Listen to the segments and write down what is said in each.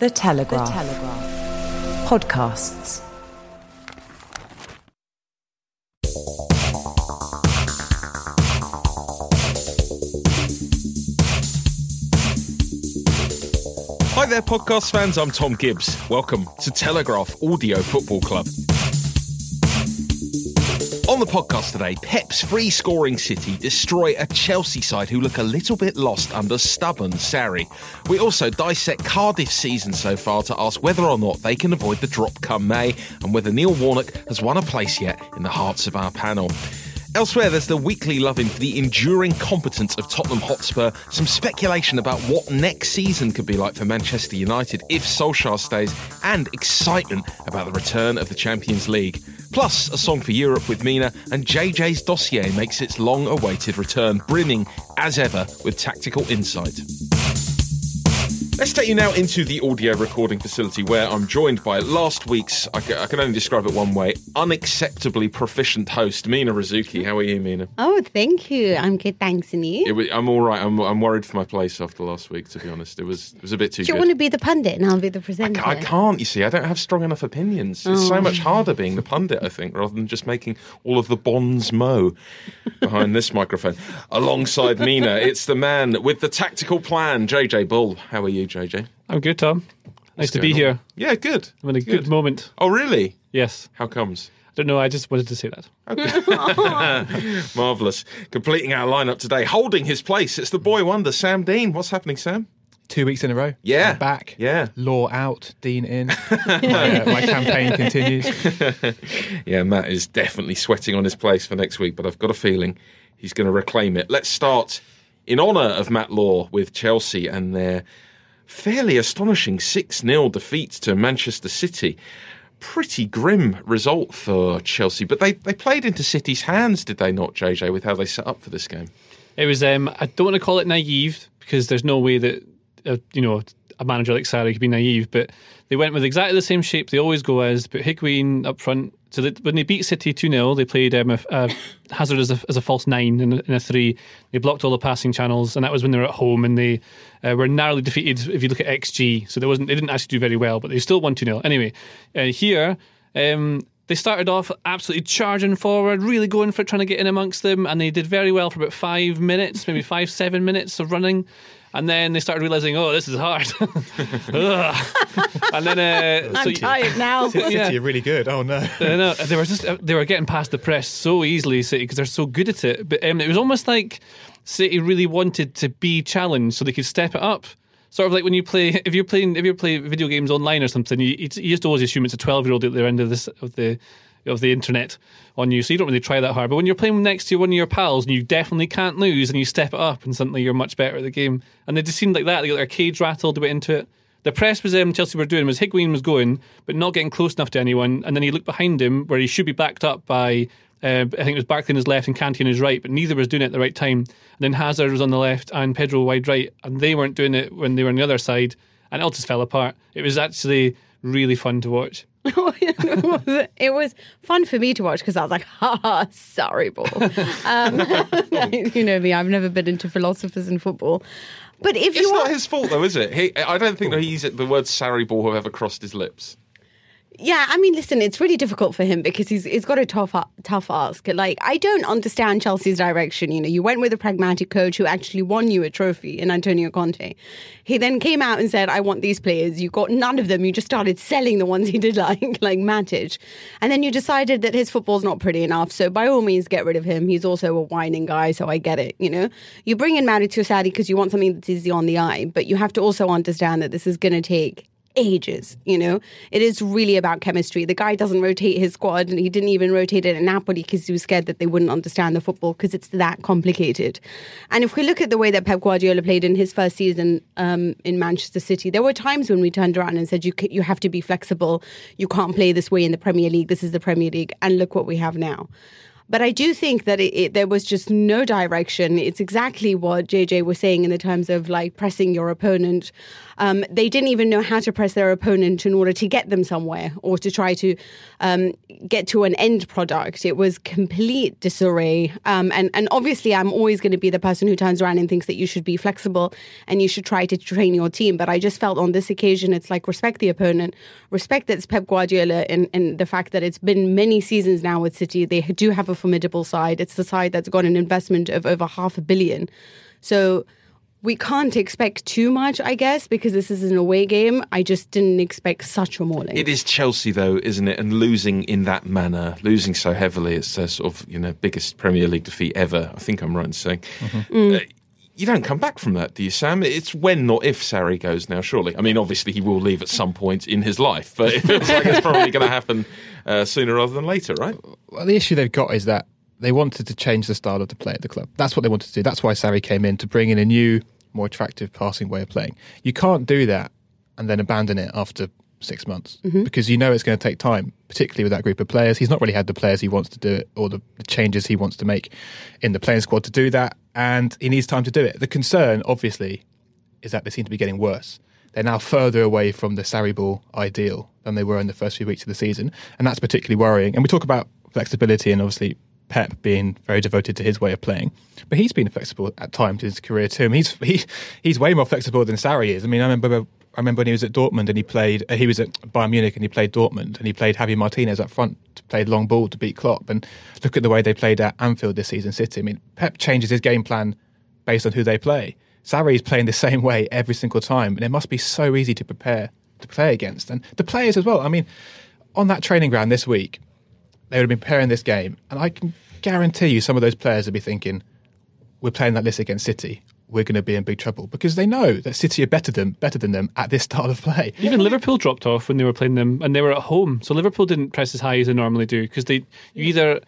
achieve today. The Telegraph. Podcasts. Hi there, podcast fans. I'm Tom Gibbs. Welcome to Telegraph Audio Football Club. On the podcast today, Pep's free scoring City destroy a Chelsea side who look a little bit lost under stubborn Sarri. We also dissect Cardiff's season so far to ask whether or not they can avoid the drop come May and whether Neil Warnock has won a place yet in the hearts of our panel. Elsewhere, there's the weekly loving for the enduring competence of Tottenham Hotspur, some speculation about what next season could be like for Manchester United if Solskjaer stays, and excitement about the return of the Champions League. Plus, a song for Europe with Mina, and JJ's dossier makes its long awaited return, brimming, as ever, with tactical insight. Let's take you now into the audio recording facility where I'm joined by last week's, I can only describe it one way, unacceptably proficient host, Mina Rzouki. How are you, Mina? Oh, thank you. I'm good, thanks, and you? It was, I'm all right. I'm, I'm worried for my place after last week, to be honest. It was it was a bit too Do you good. want to be the pundit and I'll be the presenter? I can't, you see. I don't have strong enough opinions. It's Oh. so much oh. harder being the pundit, I think, rather than just making all of the bonds mow behind this microphone. Alongside Mina, it's the man with the tactical plan, JJ Bull. How are you, JJ? I'm good, Tom. Nice to be on? here. Yeah, good. I'm in a good, moment. Oh, really? Yes. How comes? I don't know. I just wanted to say that. Okay. Marvellous. Completing our lineup today, holding his place. It's the boy wonder, Sam Dean. What's happening, Sam? Two weeks in a row. Yeah. I'm back. Yeah. Law out, Dean in. my, uh, my campaign continues. Yeah, Matt is definitely sweating on his place for next week, but I've got a feeling he's going to reclaim it. Let's start in honour of Matt Law with Chelsea and their fairly astonishing 6 0 defeat to Manchester City. Pretty grim result for Chelsea, but they, they played into City's hands, did they not, JJ, with how they set up for this game? It was. Um, I don't want to call it naive because there's no way that uh, you know a manager like Sarri could be naive. But they went with exactly the same shape they always go as. Put Higuain up front. So when they beat City two 0 they played um, a, a Hazard as a, as a false nine in a, a three. They blocked all the passing channels, and that was when they were at home and they uh, were narrowly defeated. If you look at XG, so there wasn't they didn't actually do very well, but they still won two 0 Anyway, uh, here. Um, they started off absolutely charging forward, really going for it, trying to get in amongst them, and they did very well for about five minutes, maybe five, seven minutes of running. And then they started realizing, oh, this is hard. And then, uh, I'm so- tired now. Yeah. You're really good. Oh no. I know they were just they were getting past the press so easily, City, because they're so good at it. But um, it was almost like City really wanted to be challenged, so they could step it up. Sort of like when you play, if you're playing, if you play video games online or something, you, you just always assume it's a twelve year old at the end of this of the of the internet on you, so you don't really try that hard. But when you're playing next to one of your pals and you definitely can't lose, and you step it up, and suddenly you're much better at the game. And they just seemed like that. They got their cage rattled a bit into it. The press was um, Chelsea were doing was Higuain was going, but not getting close enough to anyone. And then he looked behind him where he should be backed up by, uh, I think it was Barkley on his left and Kanté on his right, but neither was doing it at the right time. And then Hazard was on the left and Pedro wide right, and they weren't doing it when they were on the other side, and it all just fell apart. It was actually really fun to watch. It, was, it was fun for me to watch because I was like, ha ha, sorry, ball. Um, you know me, I've never been into philosophers in football. But if you It's you not his fault, though, is it? He, I don't think that he's the word "Sarri ball have ever crossed his lips. Yeah, I mean, listen, it's really difficult for him because he's he's got a tough tough ask. Like, I don't understand Chelsea's direction. You know, you went with a pragmatic coach who actually won you a trophy in Antonio Conte. He then came out and said, "I want these players." You got none of them. You just started selling the ones he did like, like Matic, and then you decided that his football's not pretty enough. So by all means, get rid of him. He's also a whining guy, so I get it. You know, you bring in Matic Sarri because you want something that's easy on the eye, but you have to also understand that this is going to take ages. You know, it is really about chemistry. The guy doesn't rotate his squad, and he didn't even rotate it at Napoli because he was scared that they wouldn't understand the football because it's that complicated. And if we look at the way that Pep Guardiola played in his first season um, in Manchester City, there were times when we turned around and said, "You you have to be flexible. You can't play this way in the Premier League. This is the Premier League." And look what we have now. But I do think that it, it, there was just no direction. It's exactly what JJ was saying in the terms of like pressing your opponent. Um, they didn't even know how to press their opponent in order to get them somewhere or to try to um, get to an end product. It was complete disarray. Um, and, and obviously, I'm always going to be the person who turns around and thinks that you should be flexible and you should try to train your team. But I just felt on this occasion, it's like respect the opponent, respect that it's Pep Guardiola, and, and the fact that it's been many seasons now with City. They do have a formidable side. It's the side that's got an investment of over half a billion. So we can't expect too much, I guess, because this is an away game. I just didn't expect such a mauling. It is Chelsea, though, isn't it? And losing in that manner, losing so heavily, it's their sort of you know biggest Premier League defeat ever. I think I'm right in saying. Mm-hmm. Uh, you don't come back from that, do you, Sam? It's when, not if, Sarri goes now. Surely, I mean, obviously he will leave at some point in his life, but it feels like it's probably going to happen uh, sooner rather than later, right? Well, the issue they've got is that they wanted to change the style of the play at the club. That's what they wanted to do. That's why Sarri came in to bring in a new more attractive passing way of playing. You can't do that and then abandon it after six months mm-hmm. because you know it's going to take time, particularly with that group of players. He's not really had the players he wants to do it or the, the, changes he wants to make in the playing squad to do that, and he needs time to do it. The concern, obviously, is that they seem to be getting worse. They're now further away from the Sarri ball ideal than they were in the first few weeks of the season, and that's particularly worrying. And we talk about flexibility and obviously Pep being very devoted to his way of playing, but he's been flexible at times in his career too. I mean, he's he, he's way more flexible than Sarri is. I mean, I remember I remember when he was at Dortmund and he played. Uh, he was at Bayern Munich and he played Dortmund and he played Javi Martinez up front, played long ball to beat Klopp. And look at the way they played at Anfield this season, City. I mean, Pep changes his game plan based on who they play. Sarri is playing the same way every single time, and it must be so easy to prepare to play against. And the players as well. I mean, on that training ground this week, they would have been preparing this game, and I can guarantee you some of those players would be thinking, "We're playing that list against City. We're going to be in big trouble," because they know that City are better than better than them at this style of play. Even Liverpool dropped off when they were playing them, and they were at home, so Liverpool didn't press as high as they normally do because they you either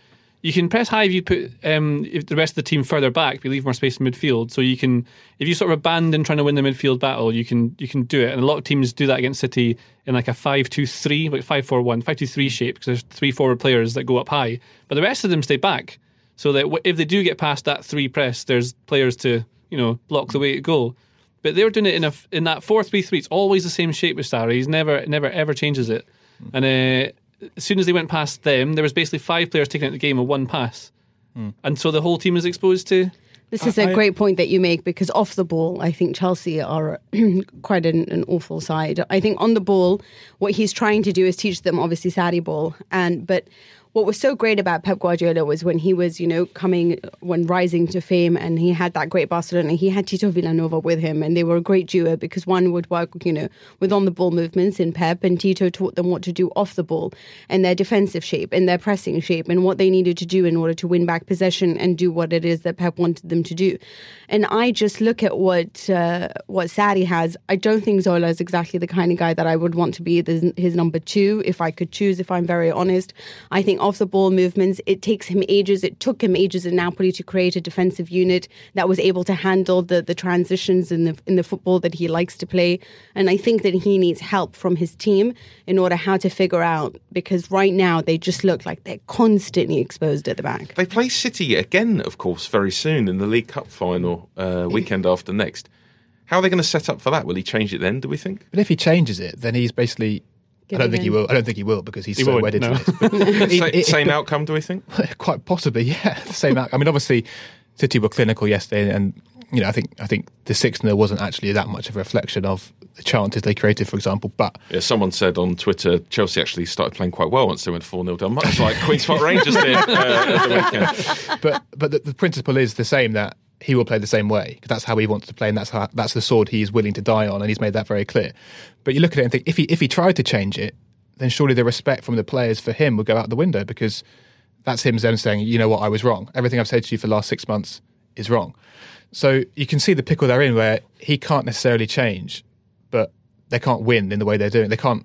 you can press high if you put um, if the rest of the team further back, you leave more space in midfield. So you can, if you sort of abandon trying to win the midfield battle, you can you can do it. And a lot of teams do that against City in like a five-two-three, like five-four-one, five-two-three shape because there's three forward players that go up high, but the rest of them stay back. So that if they do get past that three press, there's players to you know block the way to go. But they were doing it in a in that four-three-three. It's always the same shape with Sarri. He's never never ever changes it. And uh, as soon as they went past them, there was basically five players taking out the game with one pass. Mm. And so the whole team is exposed to. This is a great point that you make because off the ball, I think Chelsea are quite an, an, awful side. I think on the ball, what he's trying to do is teach them obviously Sarri ball, and but what was so great about Pep Guardiola was when he was, you know, coming, when rising to fame and he had that great Barcelona, he had Tito Vilanova with him and they were a great duo because one would work, you know, with on the ball movements in Pep and Tito taught them what to do off the ball and their defensive shape and their pressing shape and what they needed to do in order to win back possession and do what it is that Pep wanted them to do. And I just look at what uh, what Sarri has. I don't think Zola is exactly the kind of guy that I would want to be his number two if I could choose, if I'm very honest. I think off the ball movements. It takes him ages. It took him ages in Napoli to create a defensive unit that was able to handle the, the transitions in the in the football that he likes to play. And I think that he needs help from his team in order how to figure out because right now they just look like they're constantly exposed at the back. They play City again, of course, very soon in the League Cup final uh, weekend after next. How are they going to set up for that? Will he change it then? Do we think? But if he changes it, then he's basically I don't think he will. I don't think he will because he's he so wedded no. to it. it, it same outcome, do we think? Quite possibly, yeah. The same outcome. I mean, obviously, City were clinical yesterday, and you know, I think I think the six 0 wasn't actually that much of a reflection of the chances they created, for example. But yeah, someone said on Twitter, Chelsea actually started playing quite well once they went four 0 down, much like Queens Park Rangers did uh, at the weekend. But but the, the principle is the same that he will play the same way because that's how he wants to play and that's how that's the sword he is willing to die on and he's made that very clear. But you look at it and think if he if he tried to change it, then surely the respect from the players for him would go out the window because that's him then saying, you know what, I was wrong. Everything I've said to you for the last six months is wrong. So you can see the pickle they're in where he can't necessarily change, but they can't win in the way they're doing. They can't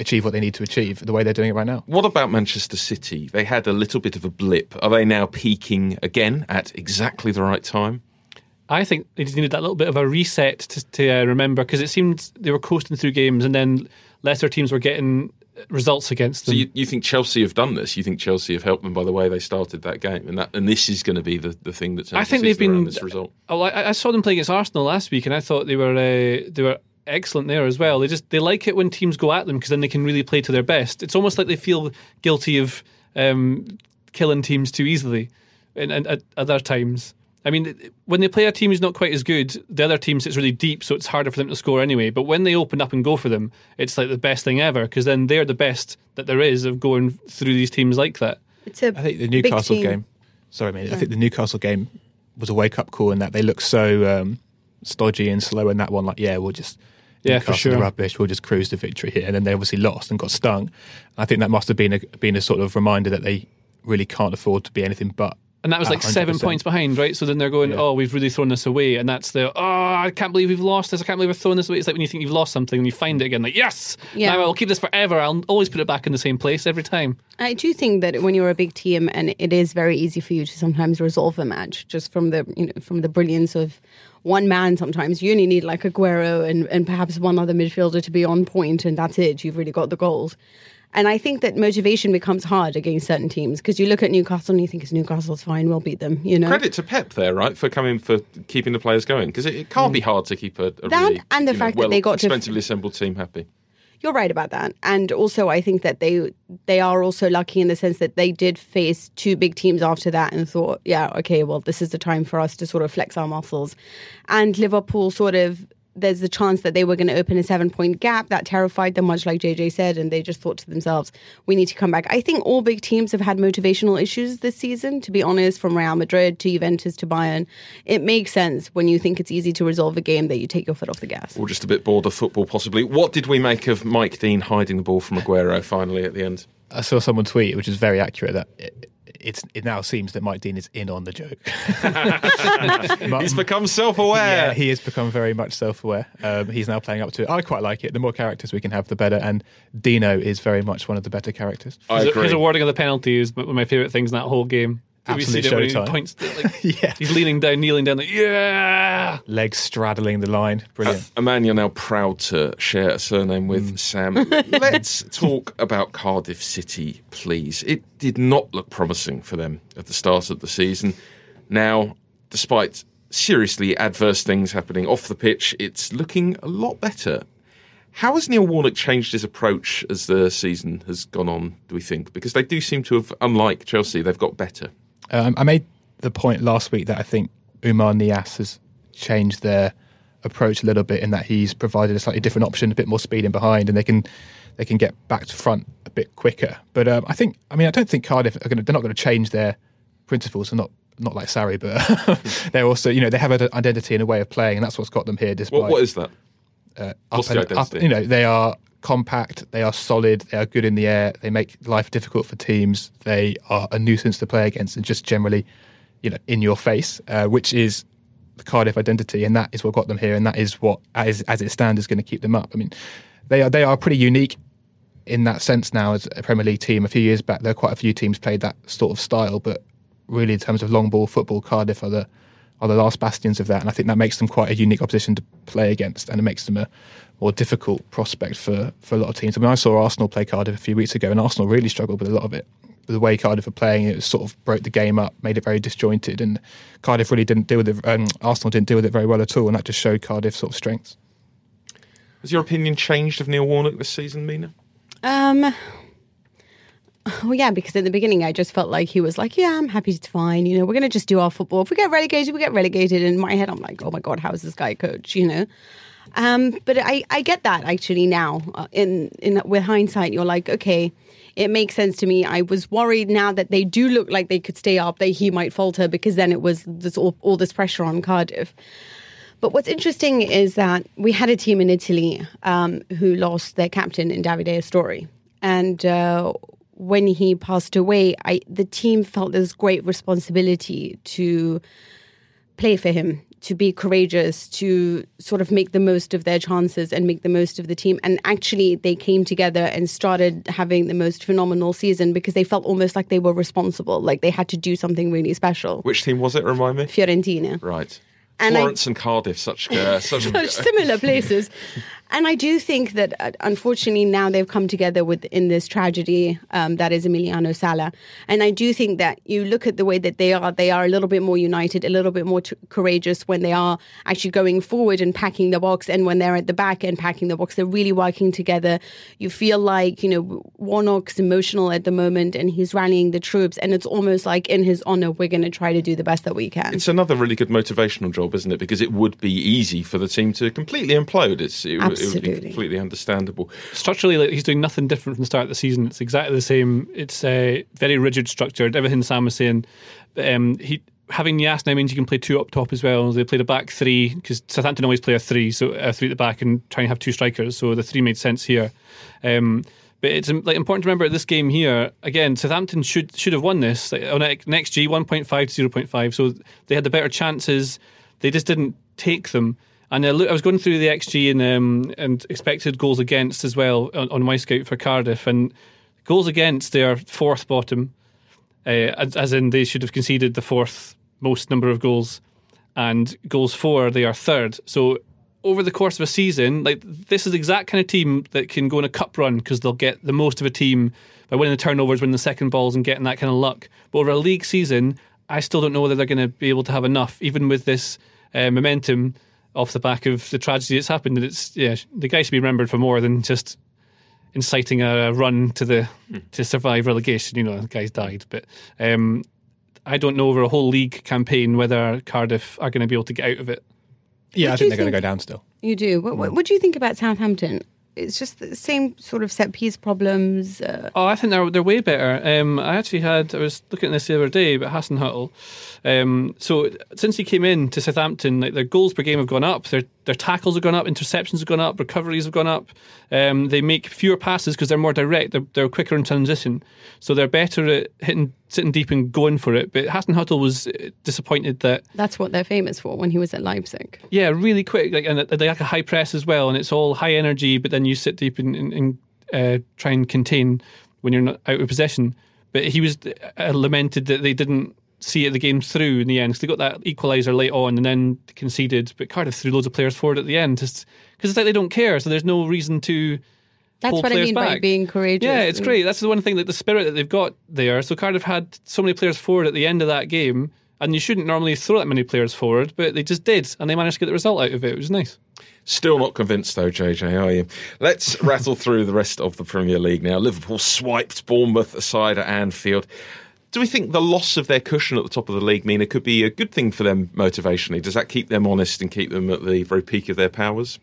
achieve what they need to achieve the way they're doing it right now. What about Manchester City? They had a little bit of a blip. Are they now peaking again at exactly the right time? I think they just needed that little bit of a reset to, to uh, remember because it seemed they were coasting through games and then lesser teams were getting results against So them. you, you think Chelsea have done this? You think Chelsea have helped them by the way they started that game, and that and this is going to be the, the thing that turns I think the they've season around been. this result. Oh, I, I saw them play against Arsenal last week, and I thought they were uh, they were excellent there as well. They just they like it when teams go at them because then they can really play to their best. It's almost like they feel guilty of um, killing teams too easily, and, and at other times. I mean, when they play a team who's not quite as good, the other team sits really deep, so it's harder for them to score anyway. But when they open up and go for them, it's like the best thing ever because then they're the best that there is of going through these teams like that. It's a I think the Newcastle game. Sorry, mate. I think the Newcastle game was a wake up call in that they look so um, stodgy and slow in that one. Like, yeah, we'll just Yeah, for sure. rubbish. We'll just cruise to victory here, and then they obviously lost and got stung. I think that must have been a been a sort of reminder that they really can't afford to be anything but. And that was like seven 100%. points behind, right? So then they're going, Yeah. oh, we've really thrown this away. And that's the, oh, I can't believe we've lost this. I can't believe we've thrown this away. It's like when you think you've lost something and you find it again, like, yes, Yeah. now I'll keep this forever. I'll always put it back in the same place every time. I do think that when you're a big team, and it is very easy for you to sometimes resolve a match just from the you know from the brilliance of one man. Sometimes you only need like Aguero and and perhaps one other midfielder to be on point, and that's it. You've really got the goals. And I think that motivation becomes hard against certain teams because you look at Newcastle and you think, "It's Newcastle's fine, we'll beat them." You know, Credit to Pep there, right, for coming for keeping the players going because it, it can't be hard to keep a, a Mm. That really and the you know, fact that well they got to- expensively assembled team happy. You're right about that, and also I think that they they are also lucky in the sense that they did face two big teams after that and thought, yeah, okay, well, this is the time for us to sort of flex our muscles, and Liverpool sort of. There's the chance that they were going to open a seven point gap that terrified them, much like JJ said, and they just thought to themselves, we need to come back. I think all big teams have had motivational issues this season, to be honest, from Real Madrid to Juventus to Bayern. It makes sense when you think it's easy to resolve a game that you take your foot off the gas. Or just a bit bored of football, possibly. What did we make of Mike Dean hiding the ball from Aguero finally at the end? I saw someone tweet, which is very accurate, that it, it's it now seems that Mike Dean is in on the joke. He's become self-aware. Yeah, he has become very much self-aware. Um, he's now playing up to it. I quite like it. The more characters we can have, the better. And Dino is very much one of the better characters. I his, agree. his awarding of the penalty is one of my favourite things in that whole game. Have you Absolute seen it when he showtime. points to, like, Yeah. He's leaning down, kneeling down, like, yeah. Legs straddling the line. Brilliant. A man you're now proud to share a surname with, Mm. Sam. Let's talk about Cardiff City, please. It did not look promising for them at the start of the season. Now, despite seriously adverse things happening off the pitch, it's looking a lot better. How has Neil Warnock changed his approach as the season has gone on, do we think? Because they do seem to have, unlike Chelsea, they've got better. Um, I made the point last week that I think Oumar Niasse has changed their approach a little bit in that he's provided a slightly different option, a bit more speed in behind, and they can they can get back to front a bit quicker. But um, I think, I mean, I don't think Cardiff are going to, they're not going to change their principles. They're not not like Sarri, but they're also, you know, they have an identity and a way of playing, and that's what's got them here. Despite What, what is that? uh, What's the and- up- you know, they are compact, they are solid, they are good in the air, they make life difficult for teams, they are a nuisance to play against, and just generally, you know, in your face, uh, which is the Cardiff identity, and that is what got them here, and that is what, as, as it stands, is going to keep them up. I mean, they are they are pretty unique in that sense now as a Premier League team. A few years back, there were quite a few teams played that sort of style, but really, in terms of long ball football, Cardiff are the are the last bastions of that, and I think that makes them quite a unique opposition to play against, and it makes them a more difficult prospect for for a lot of teams. I mean, I saw Arsenal play Cardiff a few weeks ago, and Arsenal really struggled with a lot of it. The way Cardiff were playing, it sort of broke the game up, made it very disjointed, and Cardiff really didn't deal with it. Um, Arsenal didn't deal with it very well at all, and that just showed Cardiff's sort of strengths. Has your opinion changed of Neil Warnock this season, Mina? Um. Well, yeah, because in the beginning I just felt like he was like, "Yeah, I'm happy, it's fine. You know, we're gonna just do our football. If we get relegated, we get relegated." In my head, I'm like, "Oh my god, how is this guy coach?" You know. Um, but I, I get that actually now. Uh, in in with hindsight, you're like, okay, it makes sense to me. I was worried now that they do look like they could stay up, that he might falter because then it was this all, all this pressure on Cardiff. But what's interesting is that we had a team in Italy um, who lost their captain in Davide Astori. And uh, when he passed away, I, the team felt this great responsibility to play for him to be courageous, to sort of make the most of their chances and make the most of the team. And actually, they came together and started having the most phenomenal season because they felt almost like they were responsible, like they had to do something really special. Which team was it? Remind me. Fiorentina. Right. And I- Florence and Cardiff, such uh, such, such similar places. And I do think that uh, unfortunately now they've come together within this tragedy um, that is Emiliano Sala. And I do think that you look at the way that they are, they are a little bit more united, a little bit more t- courageous when they are actually going forward and packing the box. And when they're at the back and packing the box, they're really working together. You feel like, you know, Warnock's emotional at the moment and he's rallying the troops. And it's almost like in his honor, we're going to try to do the best that we can. It's another really good motivational job, isn't it? Because it would be easy for the team to completely implode. It's it, would- it would be Absolutely. completely understandable. Structurally, like, he's doing nothing different from the start of the season. It's exactly the same. It's uh, very rigid structured. Everything Sam was saying. Um, he having Yas now means you can play two up top as well. They played a back three because Southampton always play a three, so a three at the back and try and have two strikers. So the three made sense here. Um, but it's um, like important to remember this game here again. Southampton should should have won this like, on XG one point five to zero point five. So they had the better chances. They just didn't take them. And I, look, I was going through the XG and um, and expected goals against as well on, on my scout for Cardiff and goals against they are fourth bottom, uh, as, as in they should have conceded the fourth most number of goals, and goals for they are third. So over the course of a season, like this is the exact kind of team that can go on a cup run because they'll get the most of a team by winning the turnovers, winning the second balls, and getting that kind of luck. But over a league season, I still don't know whether they're going to be able to have enough, even with this uh, momentum off the back of the tragedy that's happened. And it's yeah, the guy should be remembered for more than just inciting a run to the to survive relegation. You know, the guy's died, but um, I don't know over a whole league campaign whether Cardiff are going to be able to get out of it. Yeah, What I think they're going to go down still. You do. What, what, what do you think about Southampton? It's just the same sort of set piece problems. Uh, Oh, I think they're they're way better. Um, I actually had I was looking at this the other day, but Hasenhüttl. Um, so since he came in to Southampton, like their goals per game have gone up. Their their tackles have gone up, interceptions have gone up, recoveries have gone up. Um, they make fewer passes because they're more direct. They're, they're quicker in transition, so they're better at hitting, sitting deep and going for it. But Hasenhüttl was uh, disappointed that that's what they're famous for when he was at Leipzig. yeah, really quick, like and they like a high press as well, and it's all high energy. But then you sit deep and, and, and uh, try and contain when you're not out of possession. But he was uh, lamented that they didn't see it the game through in the end because they got that equaliser late on and then conceded. But Cardiff threw loads of players forward at the end because it's like they don't care, so there's no reason to. That's what I mean by being courageous. Yeah, it's great. That's the one thing that the spirit that they've got there. So Cardiff had so many players forward at the end of that game, and you shouldn't normally throw that many players forward, but they just did, and they managed to get the result out of it. It was nice. Still not convinced, though, JJ, are you? Let's rattle through the rest of the Premier League now. Liverpool swiped Bournemouth aside at Anfield. Do we think the loss of their cushion at the top of the league mean it could be a good thing for them motivationally? Does that keep them honest and keep them at the very peak of their powers?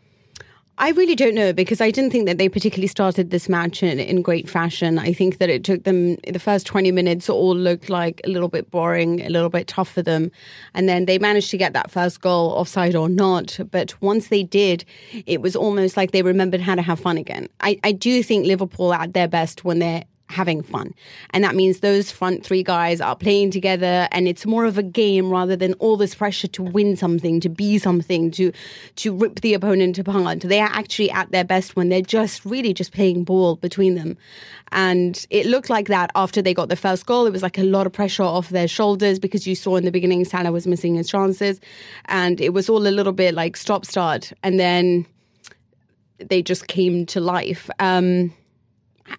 I really don't know because I didn't think that they particularly started this match in, in great fashion. I think that it took them the first 20 minutes all looked like a little bit boring, a little bit tough for them. And then they managed to get that first goal, offside or not. But once they did, it was almost like they remembered how to have fun again. I, I do think Liverpool at their best when they're having fun. And that means those front three guys are playing together and it's more of a game rather than all this pressure to win something, to be something, to to rip the opponent apart. They are actually at their best when they're just really just playing ball between them. And it looked like that after they got the first goal. It was like a lot of pressure off their shoulders because you saw in the beginning Salah was missing his chances and it was all a little bit like stop start and then they just came to life. Um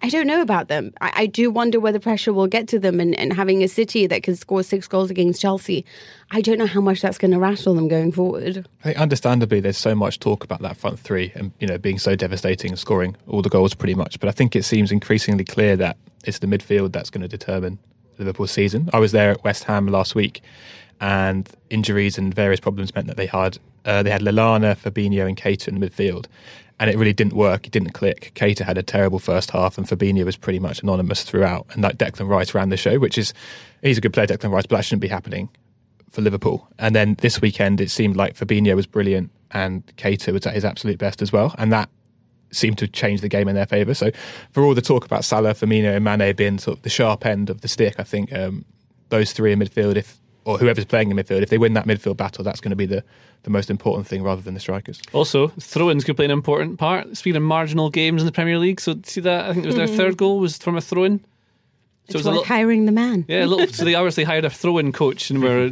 I don't know about them. I, I do wonder whether pressure will get to them and, and having a City that can score six goals against Chelsea. I don't know how much that's going to rattle them going forward. I think understandably there's so much talk about that front three and you know being so devastating and scoring all the goals pretty much. But I think it seems increasingly clear that it's the midfield that's going to determine Liverpool's season. I was there at West Ham last week, and injuries and various problems meant that they had uh, they had Lallana, Fabinho, and Keita in the midfield. And it really didn't work. It didn't click. Keita had a terrible first half, and Fabinho was pretty much anonymous throughout. And like Declan Rice ran the show, which is he's a good player, Declan Rice, but that shouldn't be happening for Liverpool. And then this weekend, it seemed like Fabinho was brilliant and Keita was at his absolute best as well. And that seemed to change the game in their favour. So for all the talk about Salah, Firmino and Mane being sort of the sharp end of the stick, I think um, those three in midfield, if or whoever's playing in midfield, if they win that midfield battle, that's going to be the, the most important thing rather than the strikers. Also, throw-ins could play an important part. Speaking of marginal games in the Premier League, so see that I think it was their third goal was from a throw-in. So It's it was a little, hiring the man. yeah, a little. so they obviously hired a throw-in coach and were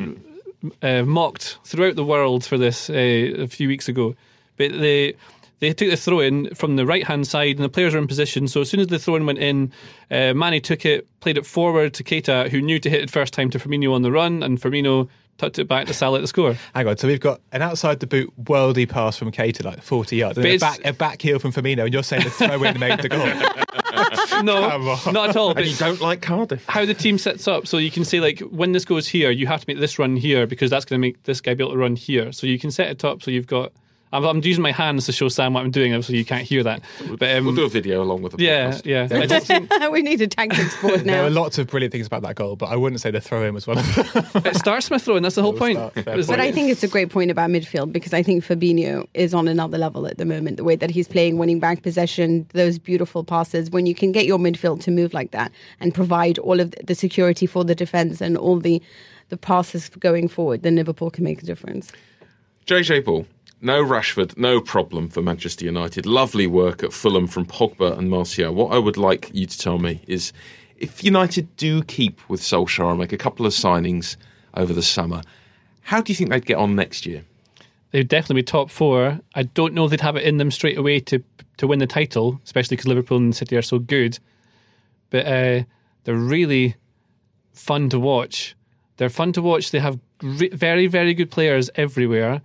uh, mocked throughout the world for this uh, a few weeks ago. But they they took the throw in from the right hand side, and the players were in position. So as soon as the throw in went in, uh, Manny took it, played it forward to Keita, who knew to hit it first time to Firmino on the run, and Firmino tucked it back to Salah to score. Hang on, so we've got an outside the boot worldy pass from Keita, like 40 yards, and a it's- back, a back heel from Firmino, and you're saying the throw in made the goal. No, Come on. not at all. And you don't like Cardiff. how the team sets up, so you can say like when this goes here, you have to make this run here because that's going to make this guy be able to run here. So you can set it up so you've got. I'm, I'm using my hands to show Sam what I'm doing, obviously you can't hear that. But um, We'll do a video along with the yeah, podcast. yeah. I just think we need a tactics board now. there now. are lots of brilliant things about that goal, but I wouldn't say the throw in was one of them. it starts from a throw, and that's the whole point. start. But like- I think it's a great point about midfield because I think Fabinho is on another level at the moment. The way that he's playing, winning back possession, those beautiful passes. When you can get your midfield to move like that and provide all of the security for the defense and all the the passes going forward, then Liverpool can make a difference. JJ Bull. No Rashford, no problem for Manchester United. Lovely work at Fulham from Pogba and Martial. What I would like you to tell me is if United do keep with Solskjaer and make a couple of signings over the summer, how do you think they'd get on next year? they'd definitely be top four. I don't know if they'd have it in them straight away to to win the title, especially because Liverpool and City are so good. But uh, they're really fun to watch. They're fun to watch. They have re- very, very good players everywhere.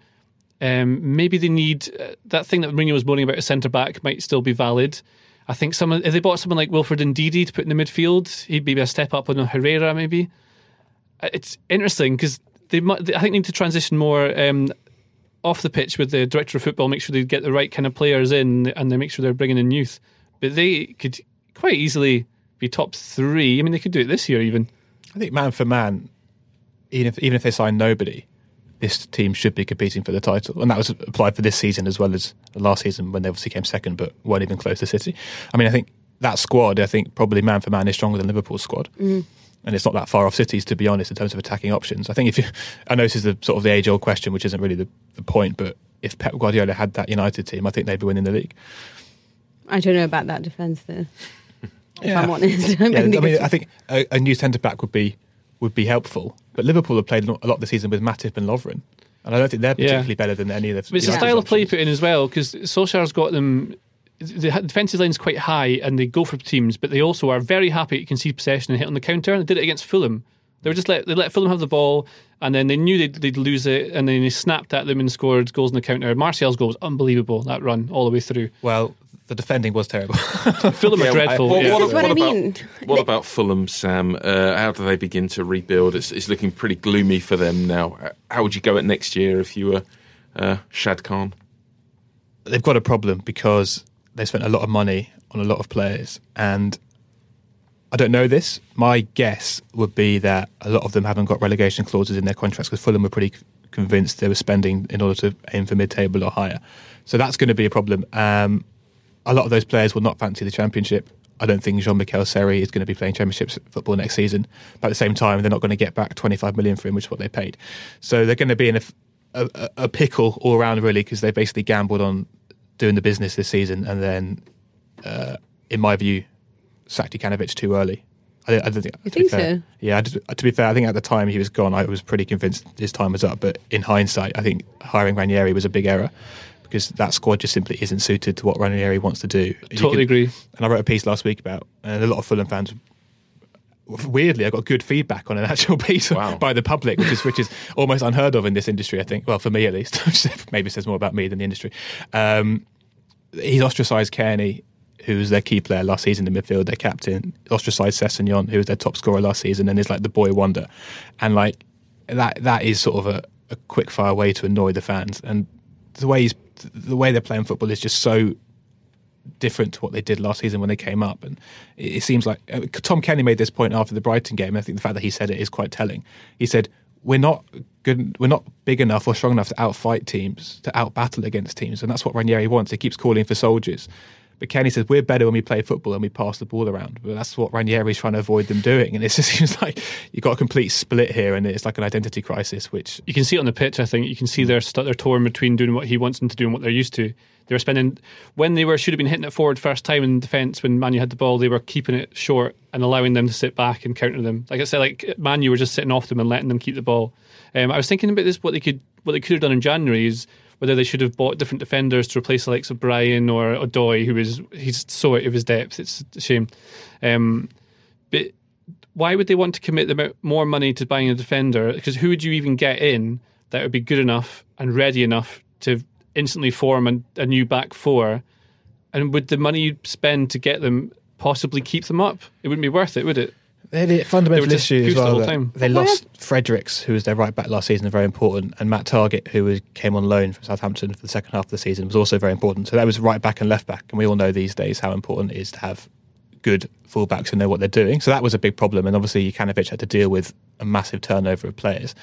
Um, maybe they need uh, that thing that Mourinho was moaning about a centre back might still be valid. I think if they bought someone like Wilfred and Ndidi to put in the midfield, he'd be a step up on Herrera maybe. Uh, It's interesting because they, they I think need to transition more um, off the pitch with the director of football, make sure they get the right kind of players in and they make sure they're bringing in youth. But they could quite easily be top three. I mean, they could do it this year even. I think man for man, even if even if they sign nobody, this team should be competing for the title, and that was applied for this season as well as last season when they obviously came second, but weren't even close to City. I mean, I think that squad, I think probably man for man is stronger than Liverpool's squad. Mm. And it's not that far off City's, to be honest, in terms of attacking options. I think if you, I know this is the sort of the age old question, which isn't really the, the point, but if Pep Guardiola had that United team, I think they'd be winning the league. I don't know about that defense though. If Yeah. I'm honest, Yeah, I mean, I think a, a new centre back would be would be helpful. But Liverpool have played a lot this season with Matip and Lovren, and I don't think they're Yeah. particularly better than any of the. But it's a style of play put in as well because Solskjaer's got them. The defensive line's quite high and they go for teams, but they also are very happy to concede possession and hit on the counter. And they did it against Fulham. They were just let they let Fulham have the ball, and then they knew they'd, they'd lose it, and then they snapped at them and scored goals in the counter. Martial's goal was unbelievable. That run all the way through. Well, the defending was terrible. Fulham are dreadful. Well, yeah. what, This is what I about. What about Fulham, Sam? Uh, how do they begin to rebuild? It's, it's looking pretty gloomy for them now. Uh, How would you go at next year if you were uh, Shad Khan? They've got a problem because they spent a lot of money on a lot of players, and I don't know this. My guess would be that a lot of them haven't got relegation clauses in their contracts because Fulham were pretty convinced they were spending in order to aim for mid-table or higher. So that's going to be a problem. Um, a lot of those players will not fancy the championship. I don't think Jean-Michel Seri is going to be playing championship football next season. But at the same time, they're not going to get back 25 million for him, which is what they paid. So they're going to be in a, a, a- pickle all around, really, because they basically gambled on doing the business this season and then, uh, in my view, sacked Jokanovic too early. I, I don't think. You to be think fair- so? Yeah. I just- To be fair, I think at the time he was gone, I was pretty convinced his time was up. But in hindsight, I think hiring Ranieri was a big error because that squad just simply isn't suited to what Ranieri wants to do. Totally agree. And I wrote a piece last week about, and a lot of Fulham fans. Weirdly, I got good feedback on an actual piece Wow. by the public, which is which is almost unheard of in this industry. I think, well, for me at least, maybe says more about me than the industry. Um, he's ostracised Cairney, who was their key player last season in the midfield, their captain. Ostracised Sessegnon, who was their top scorer last season, and is like the boy wonder. And like that, that is sort of a, a quick fire way to annoy the fans. And the way he's, the way they're playing football is just so different to what they did last season when they came up. And it, seems like uh, Tom Cairney made this point after the Brighton game. I think the fact that he said it is quite telling. He said, "We're not good. We're not big enough or strong enough to outfight teams, to outbattle against teams, and that's what Ranieri wants. He keeps calling for soldiers." But Cairney says we're better when we play football and we pass the ball around. But that's what Ranieri's trying to avoid them doing. And it just seems like you've got a complete split here, and it's like an identity crisis. Which you can see it on the pitch. I think you can see they're st- they're torn between doing what he wants them to do and what they're used to. They were spending when they were should have been hitting it forward first time in defence when Manu had the ball. They were keeping it short and allowing them to sit back and counter them. Like I said, like Manu were just sitting off them and letting them keep the ball. Um, I was thinking about this. What they could what they could have done in January is whether they should have bought different defenders to replace the likes of Bryan or Odoi, who is he's so out of his depth. It's a shame. Um, but why would they want to commit more money to buying a defender? Because who would you even get in that would be good enough and ready enough to instantly form a, a new back four? And would the money you spend to get them possibly keep them up? It wouldn't be worth it, would it? They had a fundamental They were just issue as goose the well. that time. They lost Fredericks, who was their right back last season, very important, and Matt Targett, who was, came on loan from Southampton for the second half of the season, was also very important. So that was right back and left back, and we all know these days how important it is to have good fullbacks who know what they're doing. So that was a big problem, and obviously Jokanovic had to deal with a massive turnover of players.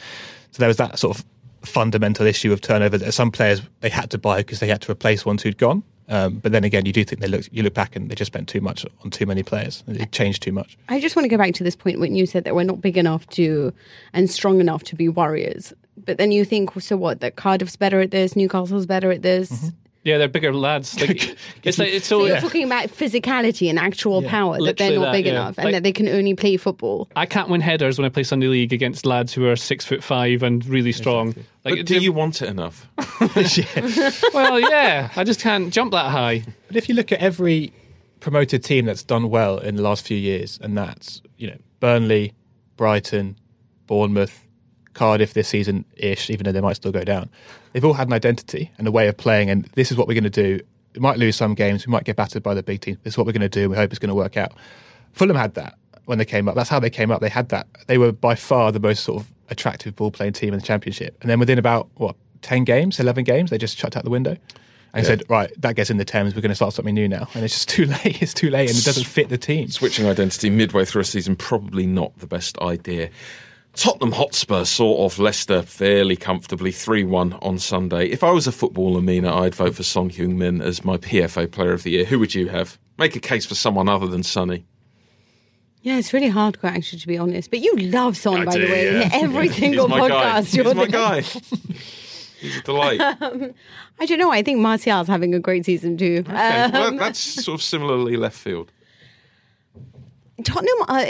So there was that sort of fundamental issue of turnover that some players they had to buy because they had to replace ones who'd gone. Um, but then again, you do think they look you look back and they just spent too much on too many players. It changed too much. I just want to go back to this point when you said that we're not big enough to and strong enough to be warriors. But then you think, so what? That Cardiff's better at this, Newcastle's better at this. Yeah, they're bigger lads. Like, it's like it's So so. you're talking about physicality and actual power that they're Literally not that, big yeah. enough and Like- that they can only play football. I can't win headers when I play Sunday League against lads who are six foot five and really strong. Like, But do you want it enough? well, yeah, I just can't jump that high. But if you look at every promoted team that's done well in the last few years, and that's you know Burnley, Brighton, Bournemouth, Cardiff this season ish, even though they might still go down, they've all had an identity and a way of playing, and this is what we're going to do. We might lose some games, we might get battered by the big teams. This is what we're going to do. We hope it's going to work out. Fulham had that when they came up. That's how they came up. They had that. They were by far the most sort of attractive ball playing team in the championship, and then within about what ten games, eleven games, they just chucked out the window and said, "Right, that gets in the Thames. We're going to start something new now." And it's just too late. It's too late, and it doesn't fit the team. Switching identity midway through a season, probably not the best idea. Tottenham Hotspur saw off Leicester fairly comfortably 3 1 on Sunday. If I was a footballer, Mina, I'd vote for Son Heung Min as my PFA Player of the Year. Who would you have? Make a case for someone other than Sonny. Yeah, it's really hard, quite actually, to be honest. But you love Son, I by do, the way, yeah. in every single He's my guy. podcast. You're my there. guy. He's a delight. Okay, I don't know. I think Martial's having a great season too. Um, well, that's sort of similarly left field. Tottenham, uh,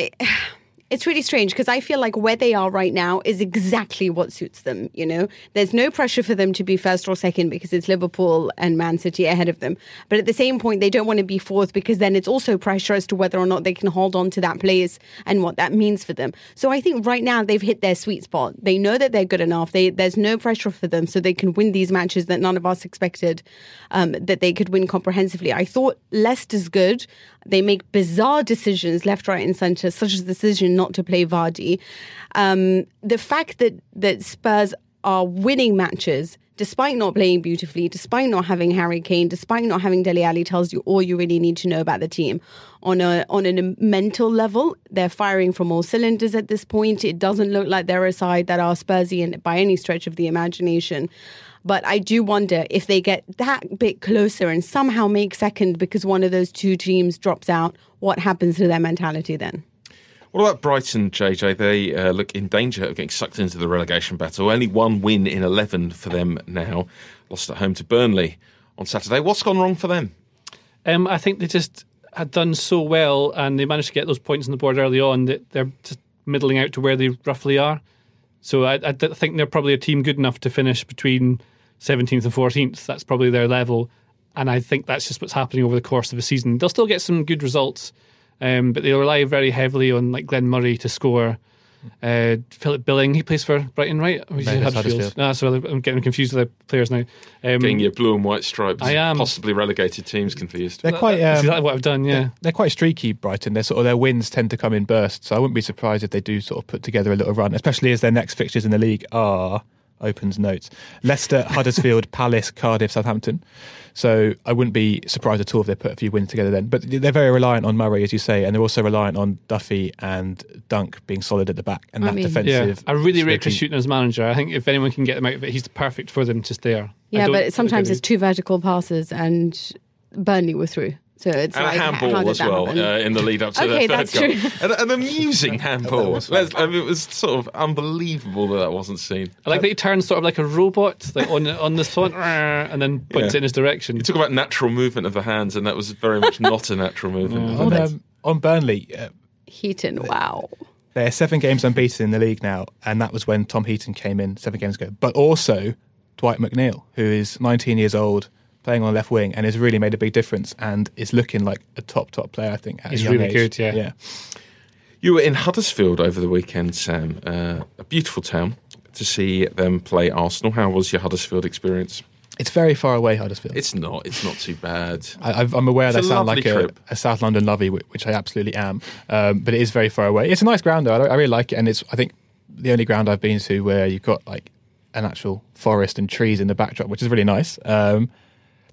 it's really strange because I feel like where they are right now is exactly what suits them. You know, there's no pressure for them to be first or second because it's Liverpool and Man City ahead of them. But at the same point, they don't want to be fourth because then it's also pressure as to whether or not they can hold on to that place and what that means for them. So I think right now they've hit their sweet spot. They know that they're good enough. They, there's no pressure for them, so they can win these matches that none of us expected um, that they could win comprehensively. I thought Leicester's good. They make bizarre decisions left, right, and centre, such as the decision not to play Vardy. Um, the fact that that Spurs are winning matches despite not playing beautifully, despite not having Harry Kane, despite not having Dele Alli, tells you all you really need to know about the team. On a on a mental level, they're firing from all cylinders at this point. It doesn't look like they're a side that are Spursian by any stretch of the imagination. But I do wonder if they get that bit closer and somehow make second because one of those two teams drops out, what happens to their mentality then? What about Brighton, JJ? They uh, look in danger of getting sucked into the relegation battle. Only one win in 11 for them now. Lost at home to Burnley on Saturday. What's gone wrong for them? Um, I think they just had done so well and they managed to get those points on the board early on that they're just middling out to where they roughly are. So I think they're probably a team good enough to finish between 17th and 14th. That's probably their level. And I think that's just what's happening over the course of the season. They'll still get some good results, um, but they rely very heavily on like Glenn Murray to score. Uh, Philip Billing, he plays for Brighton, right? Or is he No, that's Huddersfield? Huddersfield. Ah, so I'm getting confused with the players now. Um, Getting your blue and white stripes, I am. possibly relegated teams confused. They're quite. that's Um, exactly what I've done, yeah. they're quite streaky, Brighton. They're sort of their wins tend to come in bursts. So I wouldn't be surprised if they do sort of put together a little run, especially as their next fixtures in the league are opens notes Leicester, Huddersfield, Palace, Cardiff, Southampton. So I wouldn't be surprised at all if they put a few wins together then. But they're very reliant on Murray, as you say, and they're also reliant on Duffy and Dunk being solid at the back and I that mean- defensive. Yeah, I really rate Chris stability. Hughton as manager. I think if anyone can get them out of it, he's perfect for them just there. Yeah, but sometimes I it's two vertical passes and Burnley were through. So it's and like, a handball as well uh, in the lead up to Okay, the third goal. true. An, an amusing handball. I mean, it was sort of unbelievable that that wasn't seen. I like that he turns sort of like a robot, like on on the spot, and then points Yeah. in his direction. You talk about natural movement of the hands, and that was very much not a natural movement. On, um, on Burnley, uh, Heaton, wow. they're seven games unbeaten in the league now, and that was when Tom Heaton came in seven games ago. But also Dwight McNeil, who is 19 years old, playing on left wing, and has really made a big difference, and is looking like a top top player. I think at a He's young really age. good, yeah. yeah. You were in Huddersfield over the weekend, Sam. Uh, a beautiful town to see them play Arsenal. How was your Huddersfield experience? It's very far away, Huddersfield. It's not. It's not too bad. I, I've- I'm aware It's that a sound like a, a South London lovey, which I absolutely am. Um, but it is very far away. It's a nice ground though. I, I really like it, and it's I think the only ground I've been to where you've got like an actual forest and trees in the backdrop, which is really nice. Um,